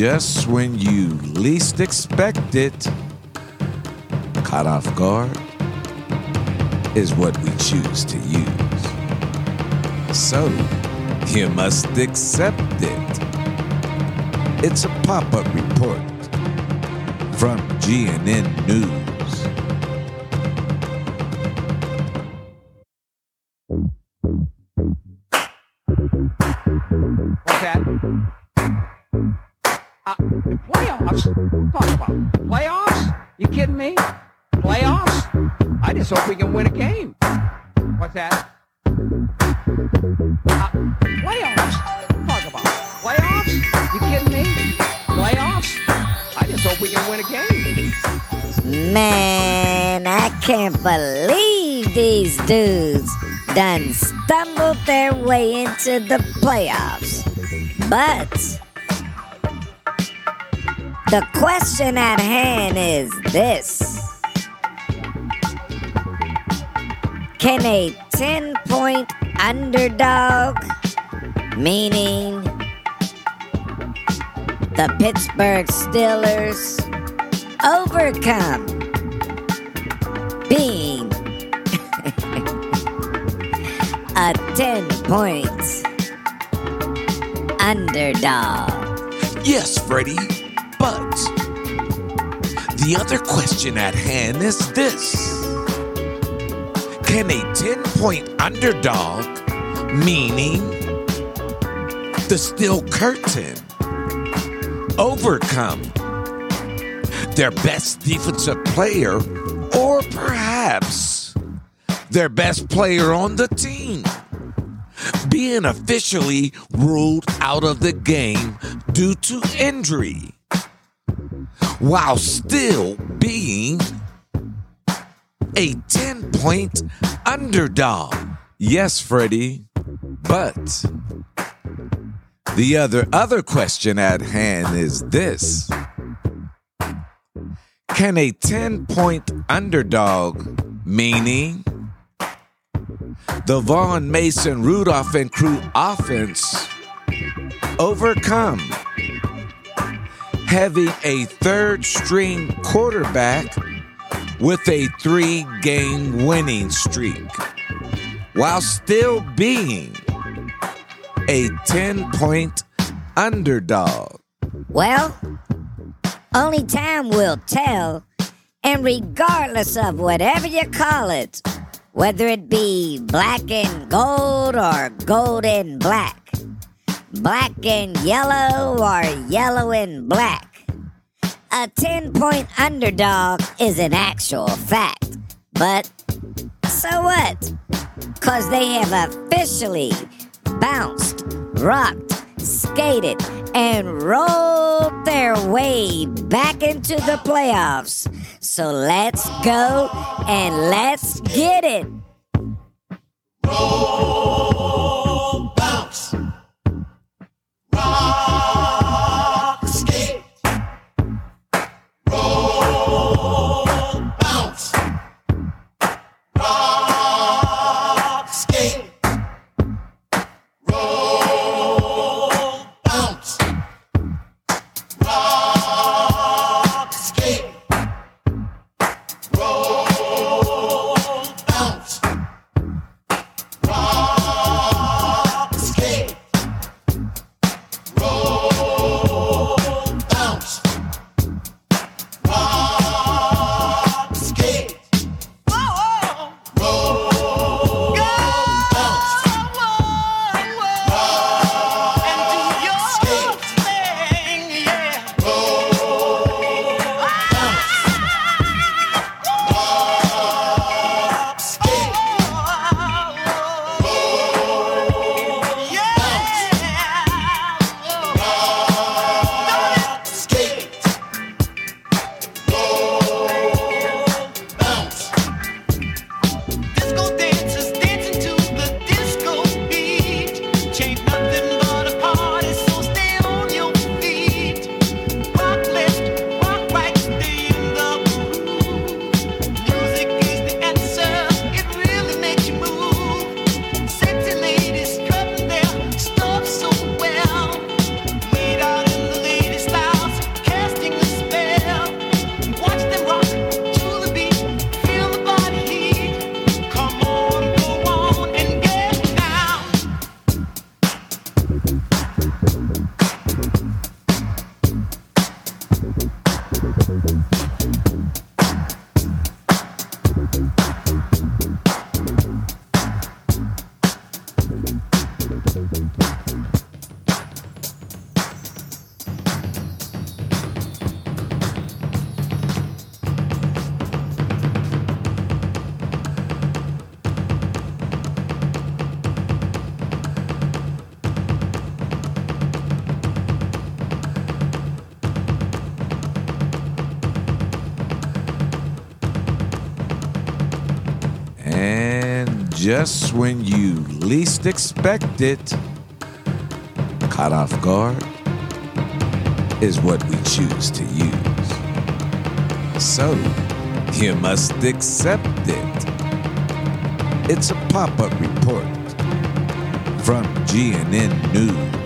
just when you least expect it, caught off guard, is what we choose to use. So, you must accept it. It's a pop up report from GNN News. Uh, playoffs? Talk about playoffs? You kidding me? Playoffs? I just hope we can win a game. What's that? Uh, playoffs? Talk about playoffs? You kidding me? Playoffs? I just hope we can win a game. Man, I can't believe these dudes done stumbled their way into the playoffs. But the question at hand is this Can a 10 point underdog, meaning the Pittsburgh Steelers, overcome being a 10 points underdog. Yes, Freddie, but the other question at hand is this Can a 10 point underdog, meaning the steel curtain, overcome their best defensive player or perhaps their best player on the team? being officially ruled out of the game due to injury, while still being a 10 point underdog. Yes, Freddie, but the other other question at hand is this. Can a 10 point underdog, meaning the Vaughn Mason Rudolph and crew offense overcome having a third string quarterback with a three game winning streak while still being a 10 point underdog. Well, only time will tell, and regardless of whatever you call it, whether it be black and gold or gold and black, black and yellow or yellow and black, a 10 point underdog is an actual fact. But so what? Because they have officially bounced, rocked, skated, and rolled their way back into the playoffs. So let's go and let's get it. And just when you least expect it, caught off guard, is what we choose to use. So, you must accept it. It's a pop up report from GNN News.